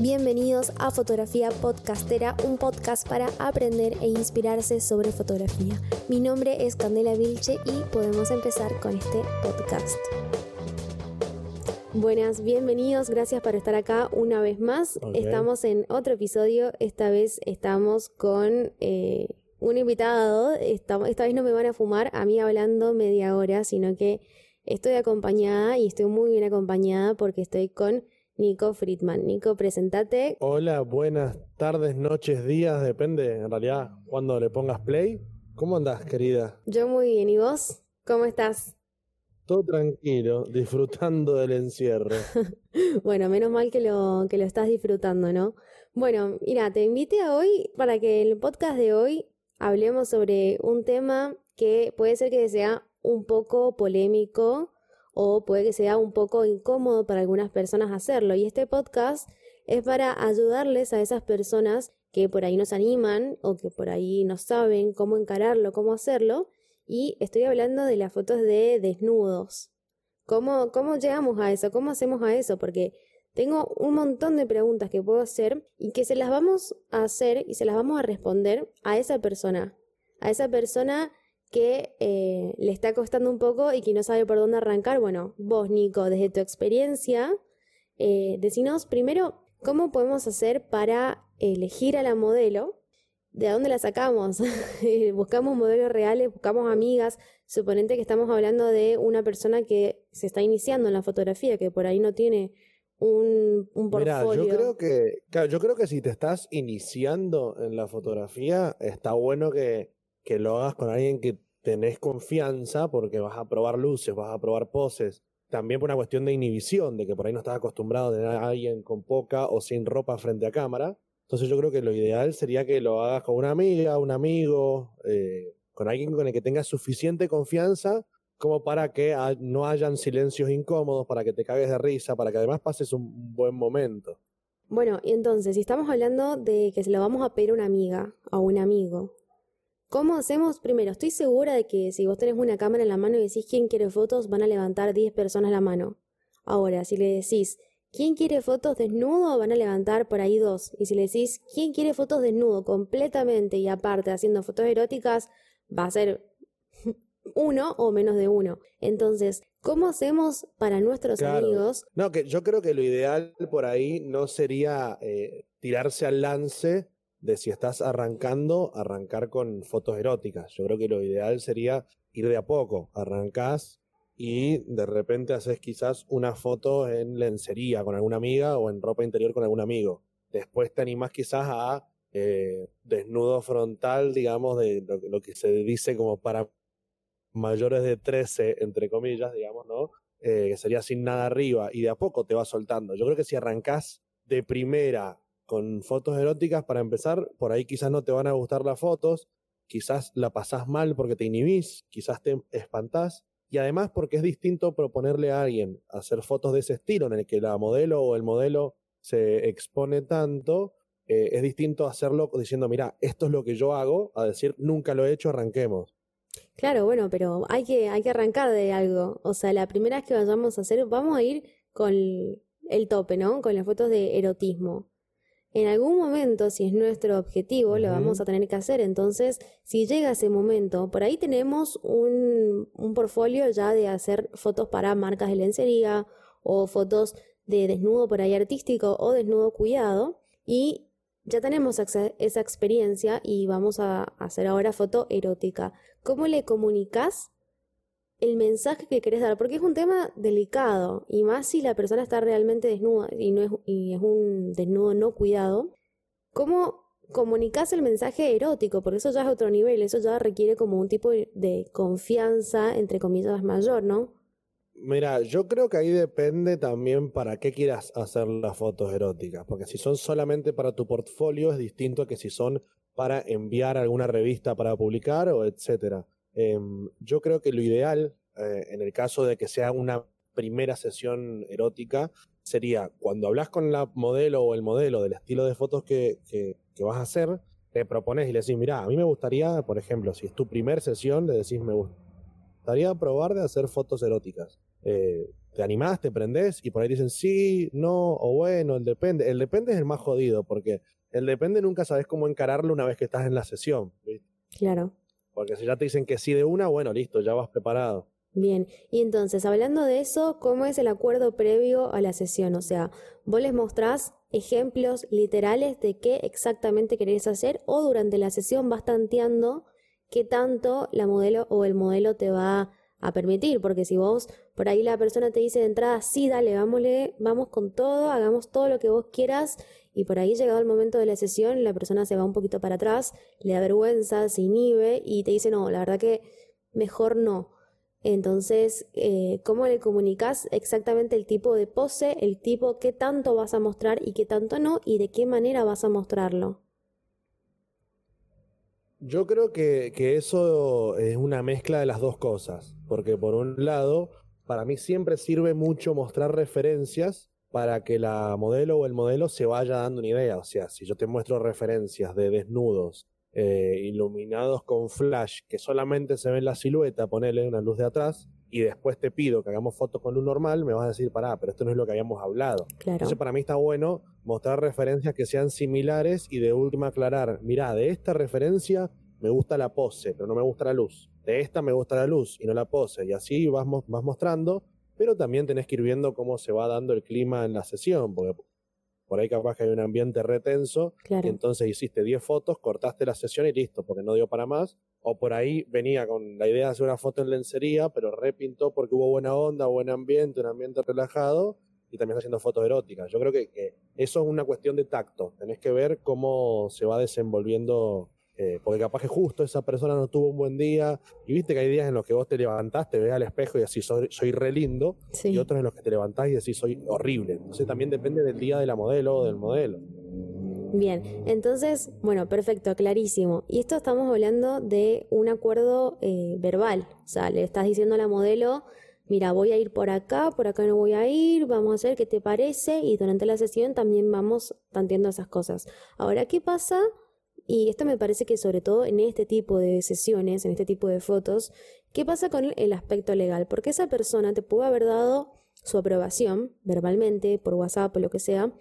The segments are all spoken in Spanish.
Bienvenidos a Fotografía Podcastera, un podcast para aprender e inspirarse sobre fotografía. Mi nombre es Candela Vilche y podemos empezar con este podcast. Buenas, bienvenidos, gracias por estar acá una vez más. Estamos en otro episodio, esta vez estamos con eh, un invitado, esta, esta vez no me van a fumar a mí hablando media hora, sino que estoy acompañada y estoy muy bien acompañada porque estoy con Nico Friedman. Nico, presentate. Hola, buenas tardes, noches, días, depende en realidad cuando le pongas play. ¿Cómo andás, querida? Yo muy bien, ¿y vos? ¿Cómo estás? Todo tranquilo, disfrutando del encierro. bueno, menos mal que lo, que lo estás disfrutando, ¿no? Bueno, mira, te invité a hoy para que el podcast de hoy hablemos sobre un tema que puede ser que sea un poco polémico o puede que sea un poco incómodo para algunas personas hacerlo. Y este podcast es para ayudarles a esas personas que por ahí nos animan o que por ahí no saben cómo encararlo, cómo hacerlo. Y estoy hablando de las fotos de desnudos. ¿Cómo, cómo llegamos a eso? ¿Cómo hacemos a eso? Porque tengo un montón de preguntas que puedo hacer y que se las vamos a hacer y se las vamos a responder a esa persona. A esa persona que eh, le está costando un poco y que no sabe por dónde arrancar. Bueno, vos, Nico, desde tu experiencia, eh, decinos primero cómo podemos hacer para elegir a la modelo. ¿De dónde la sacamos? buscamos modelos reales, buscamos amigas. Suponente que estamos hablando de una persona que se está iniciando en la fotografía, que por ahí no tiene un, un portfolio. yo creo que, yo creo que si te estás iniciando en la fotografía, está bueno que que lo hagas con alguien que tenés confianza porque vas a probar luces, vas a probar poses. También por una cuestión de inhibición, de que por ahí no estás acostumbrado a tener a alguien con poca o sin ropa frente a cámara. Entonces yo creo que lo ideal sería que lo hagas con una amiga, un amigo, eh, con alguien con el que tengas suficiente confianza como para que no hayan silencios incómodos, para que te cagues de risa, para que además pases un buen momento. Bueno, y entonces, si estamos hablando de que se lo vamos a pedir a una amiga, a un amigo, ¿Cómo hacemos? Primero, estoy segura de que si vos tenés una cámara en la mano y decís quién quiere fotos, van a levantar 10 personas la mano. Ahora, si le decís quién quiere fotos desnudo, van a levantar por ahí dos. Y si le decís quién quiere fotos desnudo completamente y aparte haciendo fotos eróticas, va a ser uno o menos de uno. Entonces, ¿cómo hacemos para nuestros amigos? No, que yo creo que lo ideal por ahí no sería eh, tirarse al lance de si estás arrancando, arrancar con fotos eróticas. Yo creo que lo ideal sería ir de a poco. Arrancás y de repente haces quizás una foto en lencería con alguna amiga o en ropa interior con algún amigo. Después te animás quizás a eh, desnudo frontal, digamos, de lo, que se dice como para mayores de 13, entre comillas, digamos, ¿no? Eh, que sería sin nada arriba y de a poco te vas soltando. Yo creo que si arrancás de primera con fotos eróticas, para empezar, por ahí quizás no te van a gustar las fotos, quizás la pasás mal porque te inhibís, quizás te espantás, y además porque es distinto proponerle a alguien hacer fotos de ese estilo, en el que la modelo o el modelo se expone tanto, eh, es distinto hacerlo diciendo, mira, esto es lo que yo hago, a decir, nunca lo he hecho, arranquemos. Claro, bueno, pero hay que, hay que arrancar de algo. O sea, la primera vez que vayamos a hacer, vamos a ir con el tope, ¿no? Con las fotos de erotismo en algún momento, si es nuestro objetivo, lo vamos a tener que hacer. Entonces, si llega ese momento, por ahí tenemos un, un portfolio ya de hacer fotos para marcas de lencería o fotos de desnudo por ahí artístico o desnudo cuidado y ya tenemos esa experiencia y vamos a hacer ahora foto erótica. ¿Cómo le comunicas el mensaje que querés dar, porque es un tema delicado, y más si la persona está realmente desnuda y, no es, y es un desnudo no cuidado, ¿cómo comunicas el mensaje erótico? Porque eso ya es otro nivel, eso ya requiere como un tipo de confianza, entre comillas, mayor, ¿no? Mira, yo creo que ahí depende también para qué quieras hacer las fotos eróticas, porque si son solamente para tu portfolio es distinto a que si son para enviar a alguna revista para publicar o etcétera. Em, yo creo que lo ideal, eh, en el caso de que sea una primera sesión erótica, sería cuando hablas con la modelo o el modelo del estilo de fotos que, vas a hacer, te propones y le decís, mira, a mí me gustaría, por ejemplo, si es tu primera sesión, le decís, me, gustaría probar de hacer fotos eróticas. Eh, te animás, te prendés y por ahí dicen sí, no, o bueno, el depende. El depende es el más jodido porque el depende nunca sabes cómo encararlo una vez que estás en la sesión. Claro. Porque si ya te dicen que sí de una, bueno, listo, ya vas preparado. Bien, y entonces, hablando de eso, ¿cómo es el acuerdo previo a la sesión? O sea, vos les mostrás ejemplos literales de qué exactamente querés hacer o durante la sesión vas tanteando qué tanto la modelo o el modelo te va a permitir, porque si vos por ahí la persona te dice de entrada, sí, dale, vámosle, vamos con todo, hagamos todo lo que vos quieras, y por ahí llegado el momento de la sesión, la persona se va un poquito para atrás, le da vergüenza, se inhibe y te dice, no, la verdad que mejor no. Entonces, eh, ¿cómo le comunicas exactamente el tipo de pose, el tipo, qué tanto vas a mostrar y qué tanto no, y de qué manera vas a mostrarlo? Yo creo que, eso es una mezcla de las dos cosas, porque por un lado, para mí siempre sirve mucho mostrar referencias para que la modelo o el modelo se vaya dando una idea. O sea, si yo te muestro referencias de desnudos eh, iluminados con flash que solamente se ve la silueta, ponerle una luz de atrás, y después te pido que hagamos fotos con luz normal, me vas a decir, pará, pero esto no es lo que habíamos hablado. Entonces para mí está bueno mostrar referencias que sean similares y de última aclarar, mira, de esta referencia me gusta la pose, pero no me gusta la luz. De esta me gusta la luz y no la pose. Y así vas, vas mostrando, pero también tenés que ir viendo cómo se va dando el clima en la sesión, porque por ahí capaz que hay un ambiente retenso, y entonces hiciste 10 fotos, cortaste la sesión y listo, porque no dio para más. O por ahí venía con la idea de hacer una foto en lencería, pero repintó porque hubo buena onda, buen ambiente, un ambiente relajado, y también está haciendo fotos eróticas. Yo creo que, que eso es una cuestión de tacto. Tenés que ver cómo se va desenvolviendo eh, porque capaz que justo esa persona no tuvo un buen día. Y viste que hay días en los que vos te levantás, te ves al espejo y así soy, soy re lindo. Y otros en los que te levantás y decís soy horrible. Entonces también depende del día de la modelo o del modelo. Bien, entonces, bueno, perfecto, clarísimo. Y esto estamos hablando de un acuerdo eh, verbal. O sea, le estás diciendo a la modelo, mira, voy a ir por acá, por acá no voy a ir, vamos a hacer qué te parece. Y durante la sesión también vamos tanteando esas cosas. Ahora, ¿qué pasa y esto me parece que sobre todo en este tipo de sesiones, en este tipo de fotos, ¿qué pasa con el aspecto legal? Porque esa persona te puede haber dado su aprobación verbalmente, por WhatsApp o lo que sea,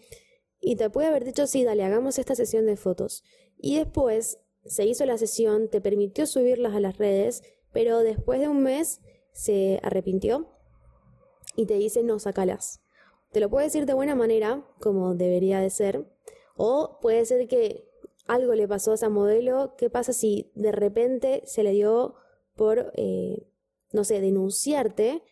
y te puede haber dicho, sí, dale, hagamos esta sesión de fotos. Y después se hizo la sesión, te permitió subirlas a las redes, pero después de un mes se arrepintió y te dice, no, sacalas. Te lo puede decir de buena manera, como debería de ser, o puede ser que algo le pasó a esa modelo, ¿qué pasa si de repente se le dio por, eh, no sé, denunciarte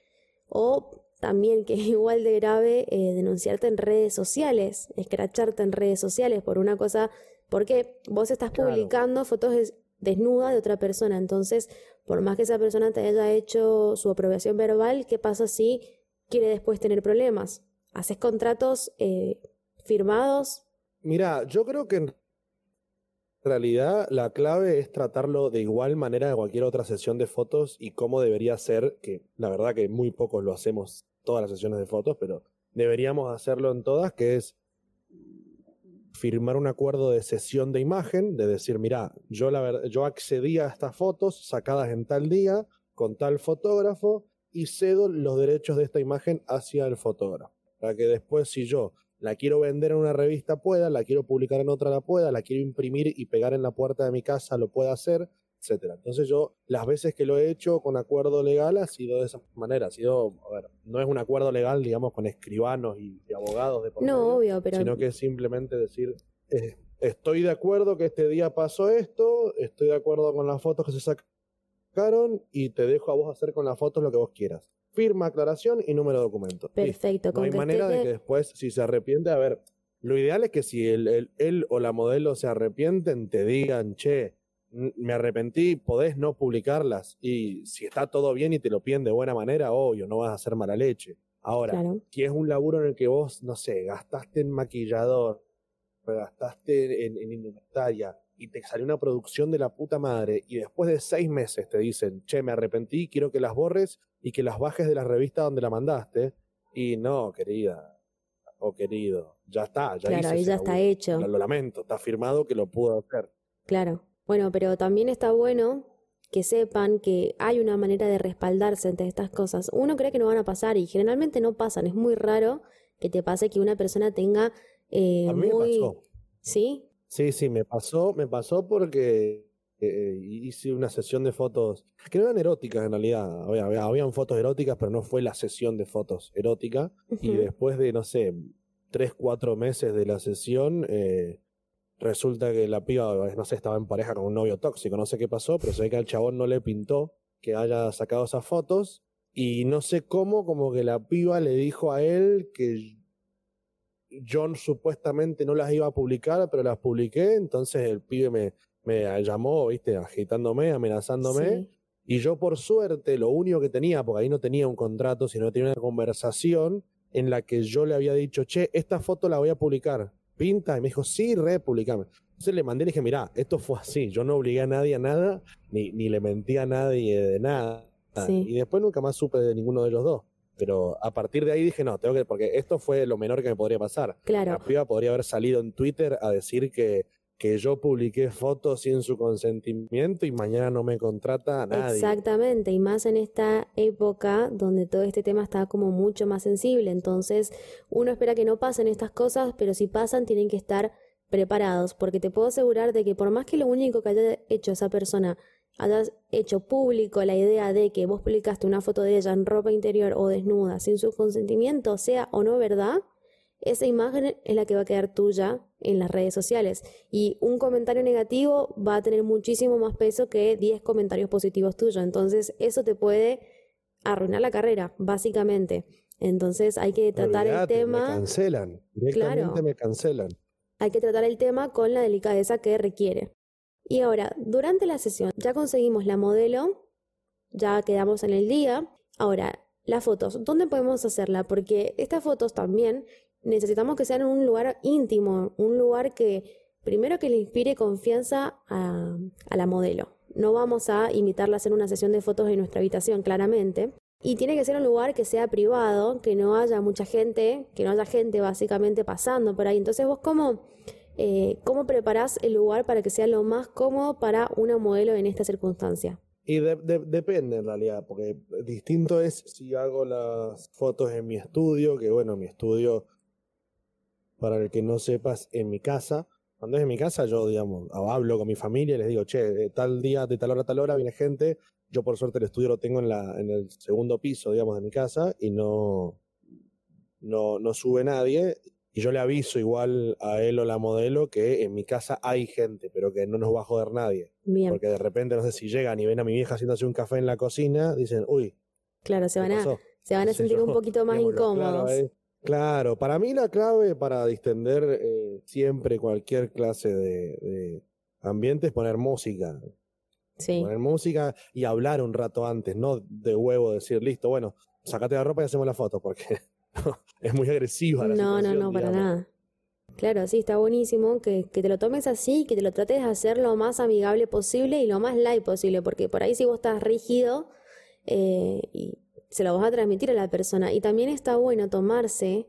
o también que es igual de grave eh, denunciarte en redes sociales, escracharte en redes sociales por una cosa, porque vos estás publicando fotos desnudas de otra persona, entonces por más que esa persona te haya hecho su aprobación verbal, ¿qué pasa si quiere después tener problemas? ¿Haces contratos eh, firmados? Mira, yo creo que realidad la clave es tratarlo de igual manera de cualquier otra sesión de fotos y cómo debería ser, que la verdad que muy pocos lo hacemos todas las sesiones de fotos, pero deberíamos hacerlo en todas, que es firmar un acuerdo de sesión de imagen, de decir, mira, yo, la yo accedí a estas fotos sacadas en tal día, con tal fotógrafo, y cedo los derechos de esta imagen hacia el fotógrafo. Para que después, si yo la quiero vender en una revista pueda, la quiero publicar en otra la pueda, la quiero imprimir y pegar en la puerta de mi casa lo pueda hacer, etcétera. Entonces yo las veces que lo he hecho con acuerdo legal ha sido de esa manera, ha sido, a ver, no es un acuerdo legal, digamos, con escribanos y, abogados de por No, obvio, pero sino que es simplemente decir eh, estoy de acuerdo que este día pasó esto, estoy de acuerdo con las fotos que se sacaron y te dejo a vos hacer con las fotos lo que vos quieras firma, aclaración y número de documento. Perfecto. No hay manera de que después, si se arrepiente, a ver, lo ideal es que si él, él, o la modelo se arrepienten, te digan, che, me arrepentí, podés no publicarlas. Y si está todo bien y te lo piden de buena manera, obvio, no vas a hacer mala leche. Ahora, si es un laburo en el que vos, no sé, gastaste en maquillador, gastaste en, en indumentaria, y te salió una producción de la puta madre y después de seis meses te dicen, che, me arrepentí, quiero que las borres y que las bajes de la revista donde la mandaste. Y no, querida o querido, ya está, ya Claro, ahí ya está hecho. Lo, lamento, está firmado que lo pudo hacer. Claro. Bueno, pero también está bueno que sepan que hay una manera de respaldarse ante estas cosas. Uno cree que no van a pasar y generalmente no pasan. Es muy raro que te pase que una persona tenga eh, A mí me muy... pasó. ¿Sí? Sí, sí, me pasó, me pasó porque eh, hice una sesión de fotos que no eran eróticas en realidad. Había, había- habían fotos eróticas, pero no fue la sesión de fotos erótica. Y después de, no sé, tres, cuatro meses de la sesión, eh, resulta que la piba, no sé, estaba en pareja con un novio tóxico, no sé qué pasó, pero se ve que al chabón no le pintó que haya sacado esas fotos. Y no sé cómo, como que la piba le dijo a él que John supuestamente no las iba a publicar, pero las publiqué, entonces el pibe me, me llamó, viste, agitándome, amenazándome. Sí. Y yo por suerte, lo único que tenía, porque ahí no tenía un contrato, sino tenía una conversación en la que yo le había dicho, che, esta foto la voy a publicar. Pinta, y me dijo, sí, re, publicame. Entonces le mandé y le dije, mirá, esto fue así, yo no obligué a nadie a nada, ni, ni le mentí a nadie de nada. Sí. Y después nunca más supe de ninguno de los dos. Pero a partir de ahí dije, no, tengo que, porque esto fue lo menor que me podría pasar. Claro. La piba podría haber salido en Twitter a decir que, que yo publiqué fotos sin su consentimiento y mañana no me contrata a nadie. Exactamente, y más en esta época donde todo este tema está como mucho más sensible, entonces uno espera que no pasen estas cosas, pero si pasan tienen que estar preparados, porque te puedo asegurar de que por más que lo único que haya hecho esa persona hayas hecho público la idea de que vos publicaste una foto de ella en ropa interior o desnuda sin su consentimiento, sea o no verdad, esa imagen es la que va a quedar tuya en las redes sociales. Y un comentario negativo va a tener muchísimo más peso que 10 comentarios positivos tuyos. Entonces, eso te puede arruinar la carrera, básicamente. Entonces, hay que tratar el Olvídate, Me tema, cancelan. Directamente Claro. me cancelan. hay que tratar el tema con la delicadeza que requiere. Y ahora, durante la sesión, ya conseguimos la modelo, ya quedamos en el día. Ahora, las fotos, ¿dónde podemos hacerla? Porque estas fotos también necesitamos que sean en un lugar íntimo, un lugar que primero que le inspire confianza a, la modelo. No vamos a invitarla a hacer una sesión de fotos en nuestra habitación, claramente. Y tiene que ser un lugar que sea privado, que no haya mucha gente, que no haya gente básicamente pasando por ahí. Entonces vos cómo, eh, cómo preparás el lugar para que sea lo más cómodo para una modelo en esta circunstancia. Y de- de- depende en realidad, porque distinto es si hago las fotos en mi estudio, que bueno, mi estudio, para el que no sepas, en mi casa. Cuando es en mi casa, yo, digamos, hablo con mi familia y les digo, che, tal día, de tal hora a tal hora viene gente. Yo, por suerte, el estudio lo tengo en, la, en el segundo piso, digamos, de mi casa y no, no, no sube nadie. Y yo le aviso igual a él o la modelo que en mi casa hay gente, pero que no nos va a joder nadie. Bien, Porque de repente, no sé si llegan y ven a mi vieja haciéndose un café en la cocina, dicen, uy, claro, se ¿qué van a, pasó? se van a sentir yo, un poquito más incómodos. Claro, eh, claro, para mí la clave para distender eh, siempre cualquier clase de, de ambiente es poner música. Sí, Poner música y hablar un rato antes, no de huevo decir, listo, bueno, sacate la ropa y hacemos la foto, porque es muy agresiva la no, no, no, para digamos. nada. Claro, sí, está buenísimo que, que te lo tomes así, que te lo trates de hacer lo más amigable posible y lo más light posible, porque por ahí si vos estás rígido eh, y se lo vas a transmitir a la persona. Y también está bueno tomarse,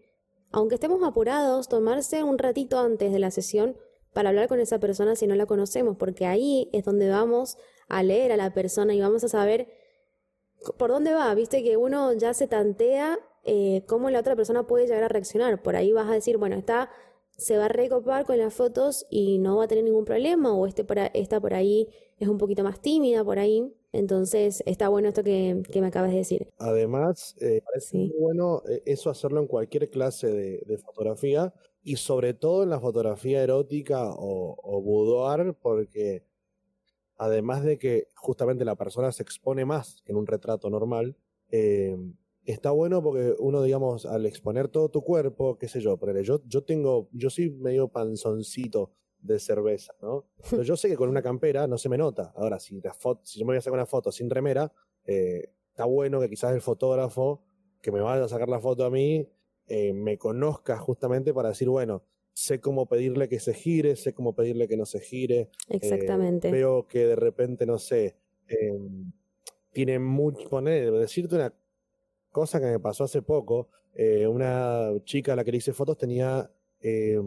aunque estemos apurados, tomarse un ratito antes de la sesión para hablar con esa persona si no la conocemos, porque ahí es donde vamos a leer a la persona y vamos a saber por dónde va. Viste que uno ya se tantea eh, cómo la otra persona puede llegar a reaccionar. Por ahí vas a decir, bueno, está se va a recopar con las fotos y no va a tener ningún problema, o este por esta por ahí es un poquito más tímida por ahí. Entonces está bueno esto que, que me acabas de decir. Además, eh, parece Sí. muy bueno eh, eso hacerlo en cualquier clase de, de fotografía y sobre todo en la fotografía erótica o, o boudoir, porque además de que justamente la persona se expone más que en un retrato normal, eh, está bueno porque uno, digamos, al exponer todo tu cuerpo, qué sé yo, ponele, yo, yo tengo, yo soy medio panzoncito de cerveza, ¿no? Pero yo sé que con una campera no se me nota. Ahora, si, la foto, si yo me voy a sacar una foto sin remera, eh, está bueno que quizás el fotógrafo que me vaya a sacar la foto a mí eh, me conozca justamente para decir, bueno, sé cómo pedirle que se gire, sé cómo pedirle que no se gire. eh, Exactamente. veo que de repente, no sé, eh, tiene mucho, poner, decirte una cosa que me pasó hace poco, eh, una chica a la que le hice fotos tenía eh,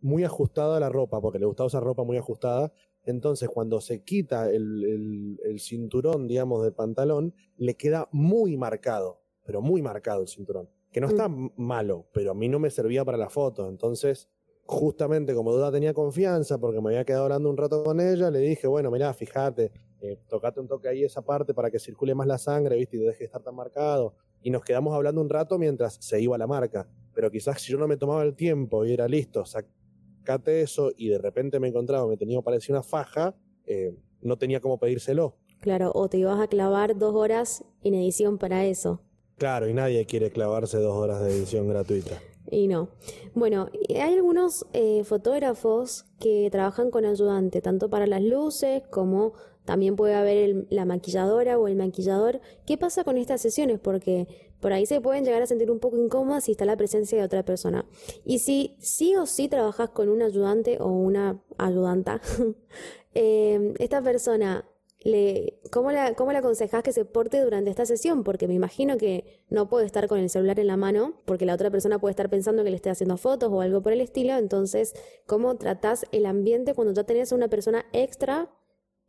muy ajustada la ropa, porque le gustaba usar ropa muy ajustada, Entonces, cuando se quita el, cinturón, digamos, del pantalón, le queda muy marcado, pero muy marcado el cinturón. Que no está mm. malo, pero a mí no me servía para la foto. Entonces, justamente como duda tenía confianza, porque me había quedado hablando un rato con ella, le dije, bueno, mirá, fíjate, eh, tocate un toque ahí esa parte para que circule más la sangre, ¿viste? Y deje de estar tan marcado. Y nos quedamos hablando un rato mientras se iba la marca. Pero quizás si yo no me tomaba el tiempo y era listo, sacate eso y de repente me encontraba, me tenía parecido una faja, eh, no tenía cómo pedírselo. Claro, o te ibas a clavar dos horas en edición para eso. Claro, y nadie quiere clavarse dos horas de edición gratuita. Y no. Bueno, hay algunos eh, fotógrafos que trabajan con ayudante, tanto para las luces como también puede haber la maquilladora o el maquillador. ¿Qué pasa con estas sesiones? Porque por ahí se pueden llegar a sentir un poco incómodas si está la presencia de otra persona. Y si sí o sí trabajas con un ayudante o una ayudanta, eh, esta persona le, ¿cómo, la, ¿cómo le aconsejas que se porte durante esta sesión? Porque me imagino que no puede estar con el celular en la mano, porque la otra persona puede estar pensando que le esté haciendo fotos o algo por el estilo. Entonces, ¿cómo tratás el ambiente cuando ya tenés a una persona extra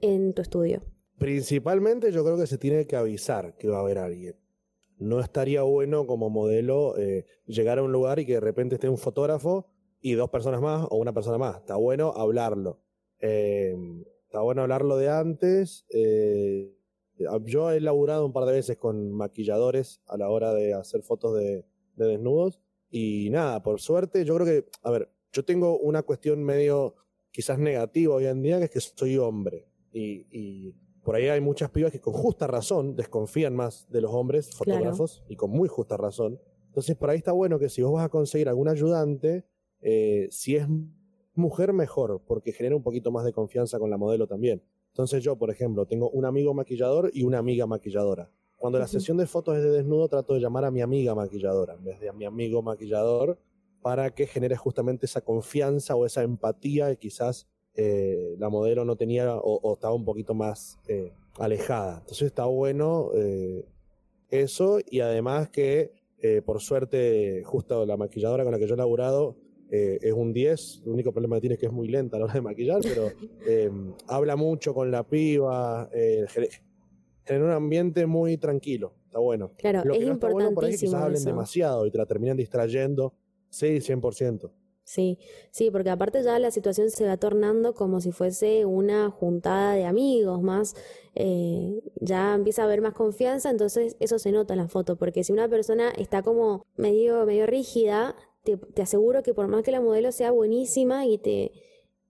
en tu estudio? Principalmente yo creo que se tiene que avisar que va a haber alguien. No estaría bueno como modelo eh, llegar a un lugar y que de repente esté un fotógrafo y dos personas más o una persona más. Está bueno hablarlo. Eh, está bueno hablarlo de antes. Eh, yo he laburado un par de veces con maquilladores a la hora de hacer fotos de, desnudos. Y nada, por suerte, yo creo que, a ver, yo tengo una cuestión medio quizás negativa hoy en día, que es que soy hombre. Y, por ahí hay muchas pibas que con justa razón desconfían más de los hombres fotógrafos y con muy justa razón. Entonces, por ahí está bueno que si vos vas a conseguir algún ayudante, eh, si es mujer mejor, porque genera un poquito más de confianza con la modelo también. Entonces yo, por ejemplo, tengo un amigo maquillador y una amiga maquilladora. Cuando la sesión de fotos es de desnudo, trato de llamar a mi amiga maquilladora en vez de a mi amigo maquillador para que genere justamente esa confianza o esa empatía que quizás eh, la modelo no tenía o, estaba un poquito más eh, alejada. Entonces está bueno eh, eso y además que por suerte justo la maquilladora con la que yo he laburado eh, es un 10, el único problema que tiene es que es muy lenta a la hora de maquillar, pero eh, habla mucho con la piba, eh, genera un ambiente muy tranquilo, está bueno. Claro, Lo que es no está bueno por ahí es que quizás hablen demasiado y te la terminan distrayendo, sí, 100%. Sí, sí, porque aparte ya la situación se va tornando como si fuese una juntada de amigos más, ya empieza a haber más confianza, entonces eso se nota en la foto, porque si una persona está como medio, medio rígida, te, aseguro que por más que la modelo sea buenísima y te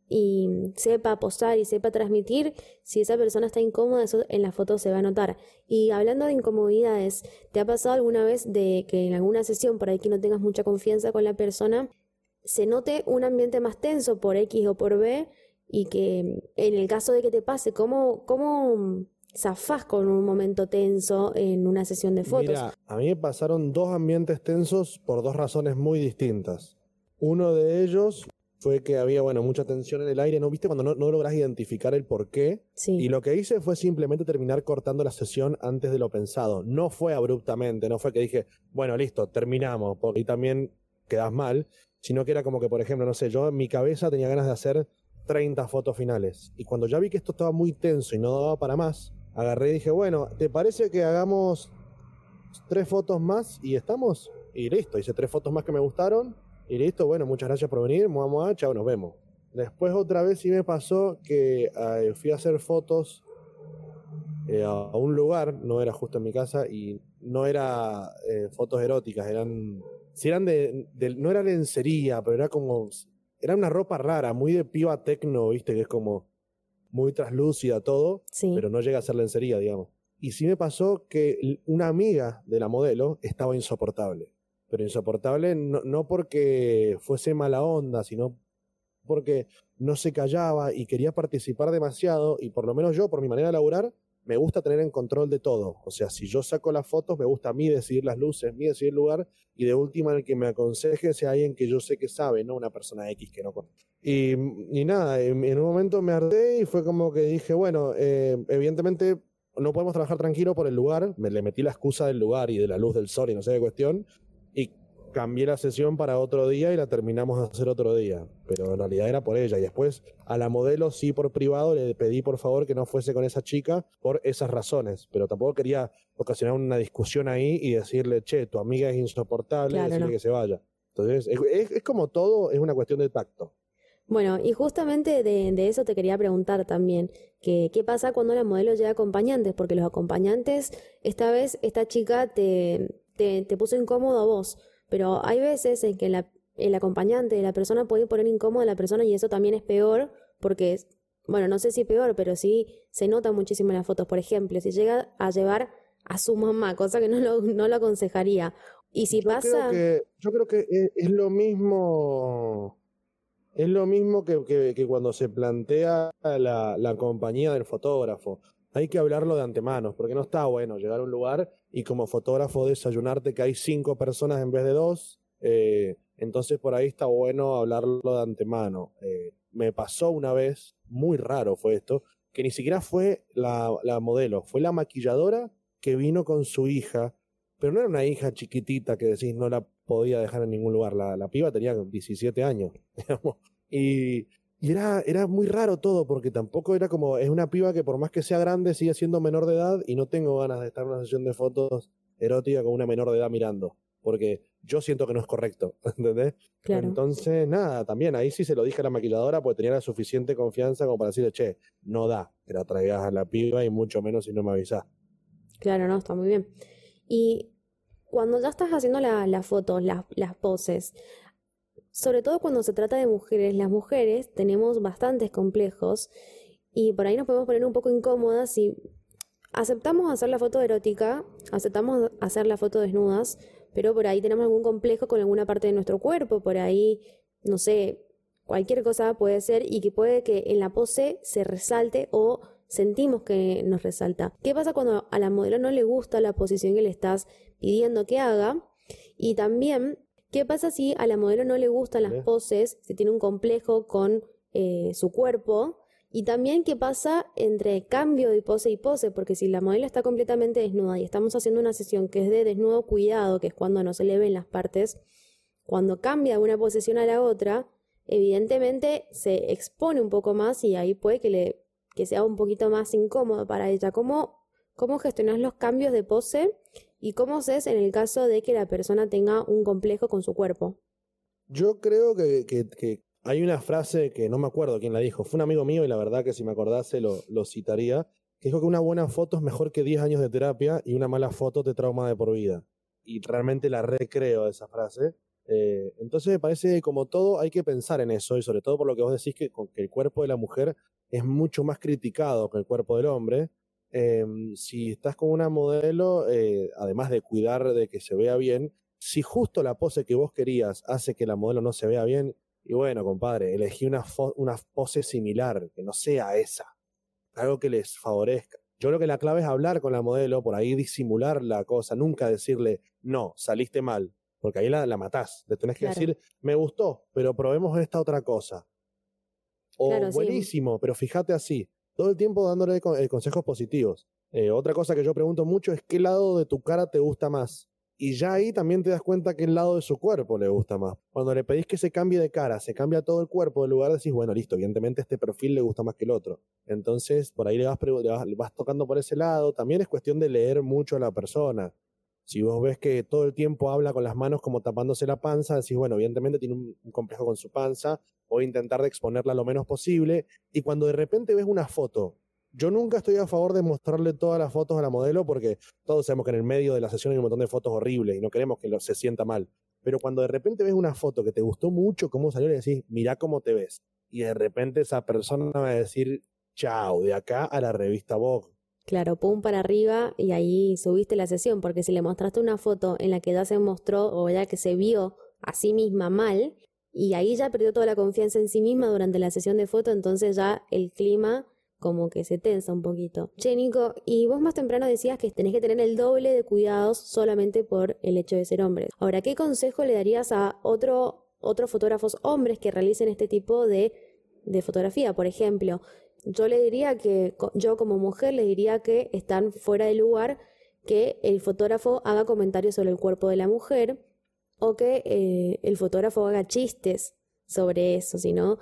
y sepa posar y sepa transmitir, si esa persona está incómoda, eso en la foto se va a notar. Y hablando de incomodidades, ¿te ha pasado alguna vez de que en alguna sesión, por ahí que no tengas mucha confianza con la persona, se note un ambiente más tenso por X o por B y que en el caso de que te pase, ¿cómo, cómo zafás con un momento tenso en una sesión de fotos. Mira, a mí me pasaron dos ambientes tensos por dos razones muy distintas. Uno de ellos fue que había, bueno, mucha tensión en el aire, ¿no? ¿Viste? Cuando no, no logras identificar el por qué. Sí. Y lo que hice fue simplemente terminar cortando la sesión antes de lo pensado. No fue abruptamente, no fue que dije, bueno, listo, terminamos, porque también quedas mal, sino que era como que, por ejemplo, no sé, yo en mi cabeza tenía ganas de hacer 30 fotos finales. Y cuando ya vi que esto estaba muy tenso y no daba para más, agarré y dije, bueno, ¿te parece que hagamos tres fotos más y estamos? Y listo, hice tres fotos más que me gustaron y listo, bueno, muchas gracias por venir, vamos a chao, nos vemos. Después otra vez sí me pasó que eh, fui a hacer fotos eh, a un lugar, no era justo en mi casa y no era eh, fotos eróticas, eran, si eran de, no era lencería, pero era como, era una ropa rara, muy de piba tecno, viste, que es como muy traslúcida todo, pero no llega a ser lencería, digamos. Y sí me pasó que una amiga de la modelo estaba insoportable. Pero insoportable no, no porque fuese mala onda, sino porque no se callaba y quería participar demasiado y por lo menos yo, por mi manera de laburar, me gusta tener en control de todo. O sea, si yo saco las fotos, me gusta a mí decidir las luces, mí decidir el lugar, y de última el que me aconseje sea alguien que yo sé que sabe, no una persona X que no Y, y nada, en, un momento me ardé y fue como que dije, bueno, eh, evidentemente no podemos trabajar tranquilo por el lugar, me le metí la excusa del lugar y de la luz del sol y no sé qué cuestión, cambié la sesión para otro día y la terminamos de hacer otro día. Pero en realidad era por ella. Y después a la modelo sí por privado le pedí por favor que no fuese con esa chica por esas razones. Pero tampoco quería ocasionar una discusión ahí y decirle, che, tu amiga es insoportable, decirle que se vaya. Entonces, es, como todo, es una cuestión de tacto. Bueno, y justamente de, eso te quería preguntar también, que, ¿qué pasa cuando la modelo llega acompañantes? Porque los acompañantes, esta vez esta chica te, te, te puso incómodo a vos, pero hay veces en que la, el acompañante de la persona puede poner incómodo a la persona y eso también es peor porque, bueno, no sé si peor, pero sí se nota muchísimo en las fotos. Por ejemplo, si llega a llevar a su mamá, cosa que no lo, no lo aconsejaría. Y si pasa... Creo que, yo creo que es, lo mismo... Es lo mismo que, que, cuando se plantea la, la, compañía del fotógrafo. Hay que hablarlo de antemano, porque no está bueno llegar a un lugar y como fotógrafo desayunarte que hay cinco personas en vez de dos. Eh, entonces por ahí está bueno hablarlo de antemano. Eh, me pasó una vez, muy raro fue esto, que ni siquiera fue la, modelo, fue la maquilladora que vino con su hija, pero no era una hija chiquitita que decís no la podía dejar en ningún lugar, la, la piba tenía 17 años, digamos, y y era, era muy raro todo, porque tampoco era como, es una piba que por más que sea grande sigue siendo menor de edad y no tengo ganas de estar en una sesión de fotos erótica con una menor de edad mirando, porque yo siento que no es correcto, ¿entendés? Claro. Entonces, nada, también ahí sí se lo dije a la maquilladora, porque tenía la suficiente confianza como para decirle, che, no da que la traigas a la piba y mucho menos si no me avisás. Claro, no, está muy bien. Y cuando ya estás haciendo las fotos, las poses, sobre todo cuando se trata de mujeres. Las mujeres tenemos bastantes complejos y por ahí nos podemos poner un poco incómodas si aceptamos hacer la foto erótica, aceptamos hacer la foto desnudas, pero por ahí tenemos algún complejo con alguna parte de nuestro cuerpo, por ahí, no sé, cualquier cosa puede ser y que puede que en la pose se resalte o sentimos que nos resalta. ¿Qué pasa cuando a la modelo no le gusta la posición que le estás pidiendo que haga? Y también ¿Qué pasa si a la modelo no le gustan las poses, si tiene un complejo con eh, su cuerpo? Y también qué pasa entre cambio de pose y pose, porque si la modelo está completamente desnuda y estamos haciendo una sesión que es de desnudo cuidado, que es cuando no se le ven las partes, cuando cambia de una posición a la otra, evidentemente se expone un poco más y ahí puede que, le, que sea un poquito más incómodo para ella. ¿Cómo, cómo gestionar los cambios de pose ¿Y cómo es en el caso de que la persona tenga un complejo con su cuerpo? Yo creo que, hay una frase que no me acuerdo quién la dijo, fue un amigo mío y la verdad que si me acordase lo, citaría, que dijo que una buena foto es mejor que 10 años de terapia y una mala foto te trauma de por vida. Y realmente la recreo esa frase. Eh, entonces me parece que como todo hay que pensar en eso y sobre todo por lo que vos decís que, que el cuerpo de la mujer es mucho más criticado que el cuerpo del hombre Em, si estás con una modelo, eh, además de cuidar de que se vea bien, si justo la pose que vos querías hace que la modelo no se vea bien, y bueno, compadre, elegí una, una pose similar, que no sea esa, algo que les favorezca. Yo creo que la clave es hablar con la modelo, por ahí disimular la cosa, nunca decirle, no, saliste mal, porque ahí la, la matás. Le tenés que decir, me gustó, pero probemos esta otra cosa. O buenísimo, pero fíjate así todo el tiempo dándole eh, consejos positivos. Eh, otra cosa que yo pregunto mucho es qué lado de tu cara te gusta más. Y ya ahí también te das cuenta qué lado de su cuerpo le gusta más. Cuando le pedís que se cambie de cara, se cambia todo el cuerpo, en lugar decís, bueno, listo, evidentemente este perfil le gusta más que el otro. Entonces, por ahí le vas, le vas tocando por ese lado. También es cuestión de leer mucho a la persona. Si vos ves que todo el tiempo habla con las manos como tapándose la panza, decís, bueno, evidentemente tiene un, complejo con su panza, voy a intentar de exponerla lo menos posible. Y cuando de repente ves una foto, yo nunca estoy a favor de mostrarle todas las fotos a la modelo porque todos sabemos que en el medio de la sesión hay un montón de fotos horribles y no queremos que se sienta mal. Pero cuando de repente ves una foto que te gustó mucho cómo salió y decís, mira cómo te ves. Y de repente esa persona va a decir, chao, de acá a la revista Vogue Claro, pum para arriba y ahí subiste la sesión, porque si le mostraste una foto en la que ya se mostró o ya que se vio a sí misma mal, y ahí ya perdió toda la confianza en sí misma durante la sesión de foto, entonces ya el clima como que se tensa un poquito. Che, Nico, y vos más temprano decías que tenés que tener el doble de cuidados solamente por el hecho de ser hombre. Ahora, ¿qué consejo le darías a otro, otros fotógrafos hombres que realicen este tipo de, de fotografía? Por ejemplo, yo le diría que, yo como mujer le diría que están fuera de lugar que el fotógrafo haga comentarios sobre el cuerpo de la mujer o que eh, el fotógrafo haga chistes sobre eso, sino,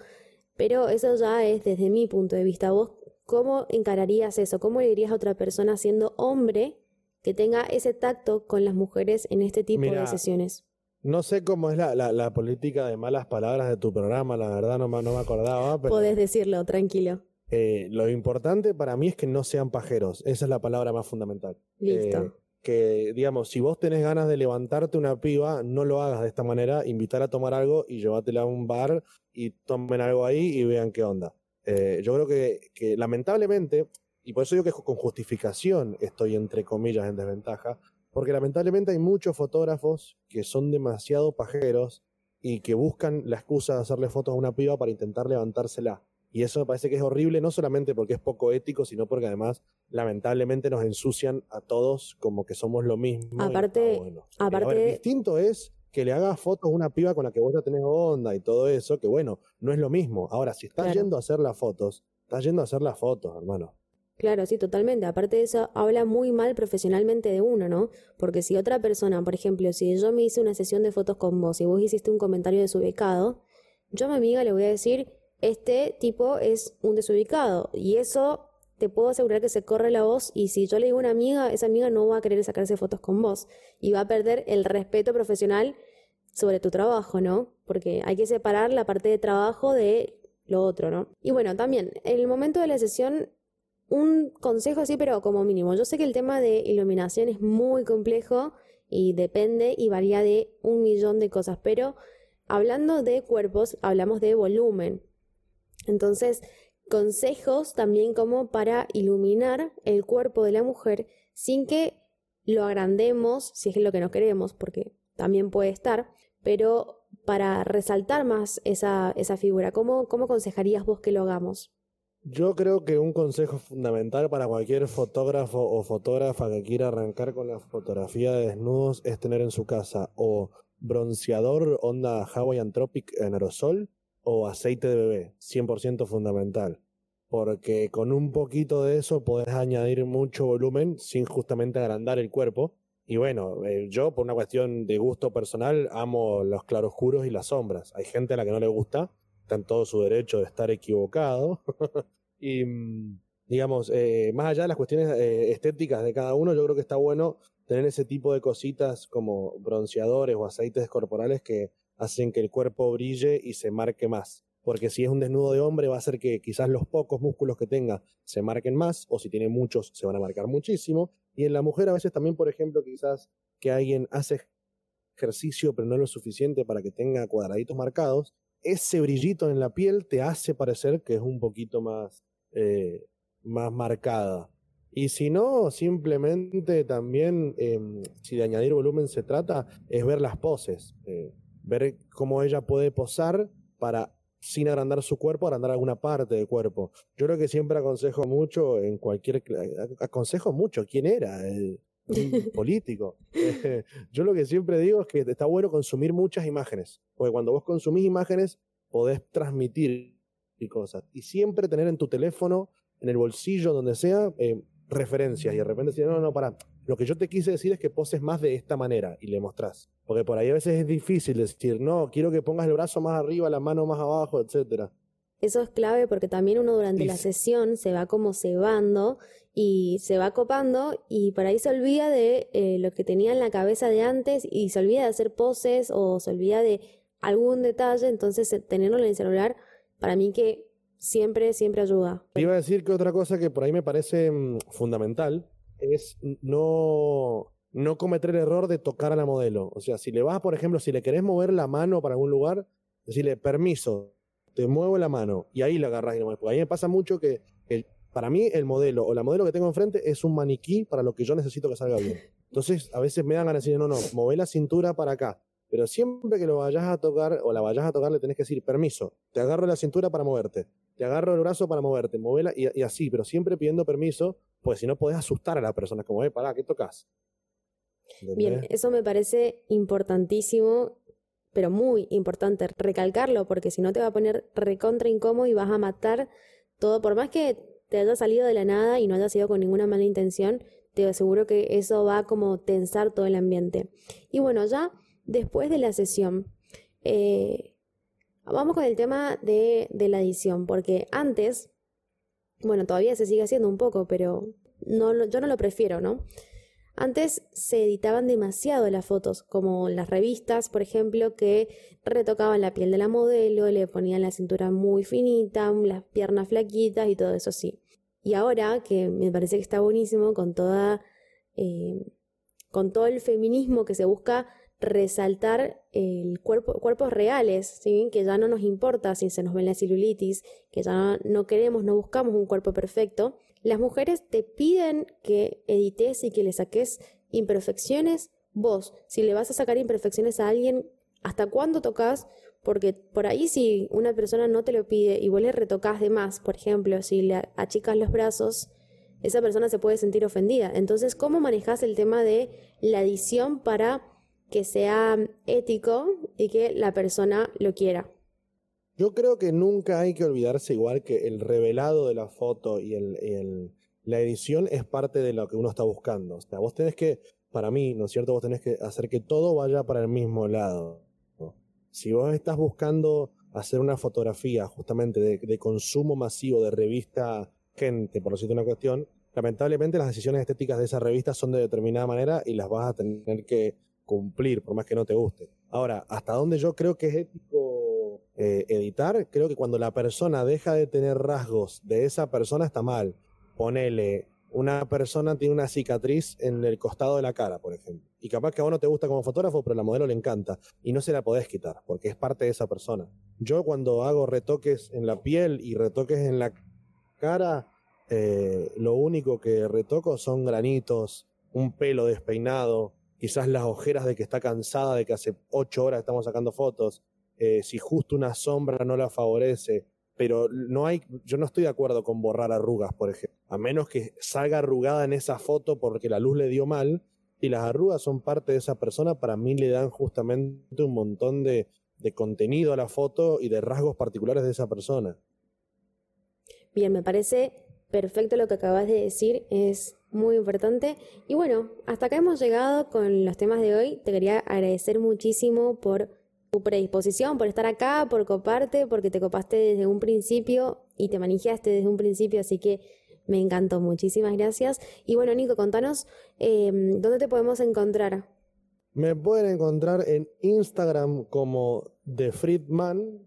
pero eso ya es desde mi punto de vista. ¿Vos cómo encararías eso? ¿Cómo le dirías a otra persona siendo hombre que tenga ese tacto con las mujeres en este tipo de sesiones? No sé cómo es la, la, política de malas palabras de tu programa, la verdad no, no me acordaba. Pero, Podés decirlo, tranquilo. Eh, lo importante para mí es que no sean pajeros, esa es la palabra más fundamental. Listo. Eh, que, digamos, si vos tenés ganas de levantarte una piba, no lo hagas de esta manera, invitar a tomar algo y llevátela a un bar y tomen algo ahí y vean qué onda. Eh, yo creo que, que, lamentablemente, y por eso digo que con justificación estoy entre comillas en desventaja, porque lamentablemente hay muchos fotógrafos que son demasiado pajeros y que buscan la excusa de hacerle fotos a una piba para intentar levantársela. Y eso me parece que es horrible, no solamente porque es poco ético, sino porque además, lamentablemente, nos ensucian a todos como que somos lo mismo. Aparte, aparte distinto es que le hagas fotos a una piba con la que vos ya tenés onda y todo eso, que bueno, no es lo mismo. Ahora, si estás yendo a hacer las fotos, estás yendo a hacer las fotos, hermano. Claro, sí, totalmente. Aparte de eso, habla muy mal profesionalmente de uno, ¿no? Porque si otra persona, por ejemplo, si yo me hice una sesión de fotos con vos y vos hiciste un comentario desubicado, yo a mi amiga le voy a decir, este tipo es un desubicado. Y eso te puedo asegurar que se corre la voz y si yo le digo a una amiga, esa amiga no va a querer sacarse fotos con vos y va a perder el respeto profesional sobre tu trabajo, ¿no? Porque hay que separar la parte de trabajo de lo otro, ¿no? Y bueno, también, en el momento de la sesión un consejo así, pero como mínimo. Yo sé que el tema de iluminación es muy complejo y depende y varía de un millón de cosas, pero hablando de cuerpos, hablamos de volumen. Entonces, consejos también como para iluminar el cuerpo de la mujer sin que lo agrandemos, si es lo que no queremos, porque también puede estar, pero para resaltar más esa, esa figura, ¿cómo, ¿cómo aconsejarías vos que lo hagamos? Yo creo que un consejo fundamental para cualquier fotógrafo o fotógrafa que quiera arrancar con la fotografía de desnudos es tener en su casa o bronceador onda Hawaiian Tropic en aerosol o aceite de bebé, 100% fundamental. Porque con un poquito de eso podés añadir mucho volumen sin justamente agrandar el cuerpo. Y bueno, eh, yo por una cuestión de gusto personal amo los claroscuros y las sombras. Hay gente a la que no le gusta, está en todo su derecho de estar equivocado. y, mm, digamos, eh, más allá de las cuestiones eh, estéticas de cada uno, yo creo que está bueno tener ese tipo de cositas como bronceadores o aceites corporales que hacen que el cuerpo brille y se marque más. Porque si es un desnudo de hombre, va a hacer que quizás los pocos músculos que tenga se marquen más, o si tiene muchos, se van a marcar muchísimo. Y en la mujer, a veces también, por ejemplo, quizás que alguien hace ejercicio, pero no lo suficiente para que tenga cuadraditos marcados, ese brillito en la piel te hace parecer que es un poquito más, eh, más marcada. Y si no, simplemente también, em, si de añadir volumen se trata, es ver las poses, eh, ver cómo ella puede posar para, sin agrandar su cuerpo, agrandar alguna parte del cuerpo. Yo creo que siempre aconsejo mucho en cualquier, aconsejo mucho, ¿quién era? El, político. yo lo que siempre digo es que está bueno consumir muchas imágenes, porque cuando vos consumís imágenes podés transmitir cosas y siempre tener en tu teléfono, en el bolsillo, donde sea, eh, referencias y de repente decir, no, no, para, lo que yo te quise decir es que poses más de esta manera y le mostrás. Porque por ahí a veces es difícil decir, no, quiero que pongas el brazo más arriba, la mano más abajo, etcétera. Eso es clave porque también uno durante la sesión se va como cebando y se va copando y por ahí se olvida de eh, lo que tenía en la cabeza de antes y se olvida de hacer poses o se olvida de algún detalle, entonces eh, tenerlo en el celular para mí que siempre, siempre ayuda. Iba a decir que otra cosa que por ahí me parece mm, fundamental es no, no cometer el error de tocar a la modelo. O sea, si le vas, por ejemplo, si le querés mover la mano para algún lugar, decirle permiso, te muevo la mano y ahí la agarras y la mueves. Porque a mí me pasa mucho que para mí el modelo o la modelo que tengo enfrente es un maniquí para lo que yo necesito que salga bien. Entonces a veces me dan ganas de decir, no, no, mueve la cintura para acá. Pero siempre que lo vayas a tocar o la vayas a tocar le tenés que decir, permiso, te agarro la cintura para moverte, te agarro el brazo para moverte, movela y, y así, pero siempre pidiendo permiso, pues si no podés asustar a la persona, como, eh, pará, ¿qué tocas? Bien, eso me parece importantísimo pero muy importante recalcarlo porque si no te va a poner recontra incómodo y vas a matar todo, por más que te haya salido de la nada y no haya sido con ninguna mala intención, te aseguro que eso va como tensar todo el ambiente. Y bueno, ya después de la sesión. Eh, vamos con el tema de, de la edición, porque antes, bueno, todavía se sigue haciendo un poco, pero no, yo no lo prefiero, ¿no? Antes se editaban demasiado las fotos, como las revistas, por ejemplo, que retocaban la piel de la modelo, le ponían la cintura muy finita, las piernas flaquitas y todo eso sí. Y ahora, que me parece que está buenísimo, con toda eh, con todo el feminismo que se busca resaltar el cuerpo, cuerpos reales, ¿sí? que ya no nos importa si se nos ve la celulitis, que ya no queremos, no buscamos un cuerpo perfecto, las mujeres te piden que edites y que le saques imperfecciones. Vos, si le vas a sacar imperfecciones a alguien, ¿hasta cuándo tocas? Porque por ahí si una persona no te lo pide y vos le retocas de más, por ejemplo, si le achicas los brazos, esa persona se puede sentir ofendida. Entonces, ¿cómo manejas el tema de la edición para que sea ético y que la persona lo quiera? Yo creo que nunca hay que olvidarse igual que el revelado de la foto y el, la edición es parte de lo que uno está buscando. O sea, vos tenés que, para mí, ¿no es cierto? Vos tenés que hacer que todo vaya para el mismo lado. Si vos estás buscando hacer una fotografía justamente de, de, consumo masivo de revista gente, por decirte una cuestión, lamentablemente las decisiones estéticas de esa revista son de determinada manera y las vas a tener que cumplir, por más que no te guste. Ahora, hasta dónde yo creo que es ético eh, editar, creo que cuando la persona deja de tener rasgos de esa persona está mal. Ponele, una persona tiene una cicatriz en el costado de la cara, por ejemplo. Y capaz que a vos no te gusta como fotógrafo, pero a la modelo le encanta. Y no se la podés quitar, porque es parte de esa persona. Yo cuando hago retoques en la piel y retoques en la cara, eh, lo único que retoco son granitos, un pelo despeinado, quizás las ojeras de que está cansada de que hace ocho horas estamos sacando fotos, eh, si justo una sombra no la favorece, pero no hay, yo no estoy de acuerdo con borrar arrugas, por ejemplo, a menos que salga arrugada en esa foto porque la luz le dio mal, y las arrugas son parte de esa persona, para mí le dan justamente un montón de, de contenido a la foto y de rasgos particulares de esa persona. Bien, me parece perfecto lo que acabas de decir, es muy importante. Y bueno, hasta acá hemos llegado con los temas de hoy. Te quería agradecer muchísimo por tu predisposición, por estar acá, por coparte, porque te copaste desde un principio y te manejaste desde un principio, así que me encantó. Muchísimas gracias. Y bueno, Nico, contanos em, dónde te podemos encontrar. Me pueden encontrar en Instagram como The Friedman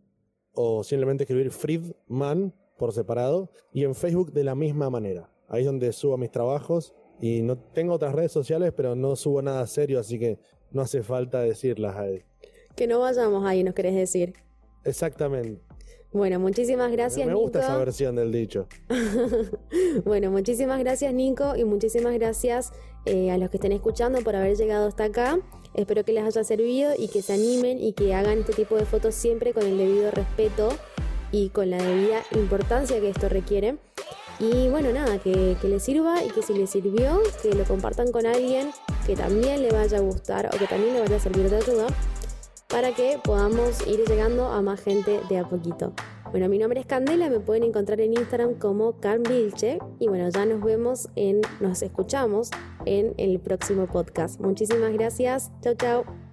o simplemente escribir Friedman por separado y en Facebook de la misma manera. Ahí es donde subo mis trabajos y no tengo otras redes sociales, pero no subo nada serio, así que no hace falta decirlas a él. Que no vayamos ahí, nos querés decir. Exactamente. Bueno, muchísimas gracias, Me gusta esa versión del dicho. bueno, muchísimas gracias, Nico, y muchísimas gracias eh, a los que estén escuchando por haber llegado hasta acá. Espero que les haya servido y que se animen y que hagan este tipo de fotos siempre con el debido respeto y con la debida importancia que esto requiere. Y bueno, nada, que, que les sirva y que si les sirvió, que lo compartan con alguien que también le vaya a gustar o que también le vaya a servir de ayuda para que podamos ir llegando a más gente de a poquito. Bueno, mi nombre es Candela, me pueden encontrar en Instagram como Vilche y bueno, ya nos vemos en, nos escuchamos en el próximo podcast. Muchísimas gracias, chao chao.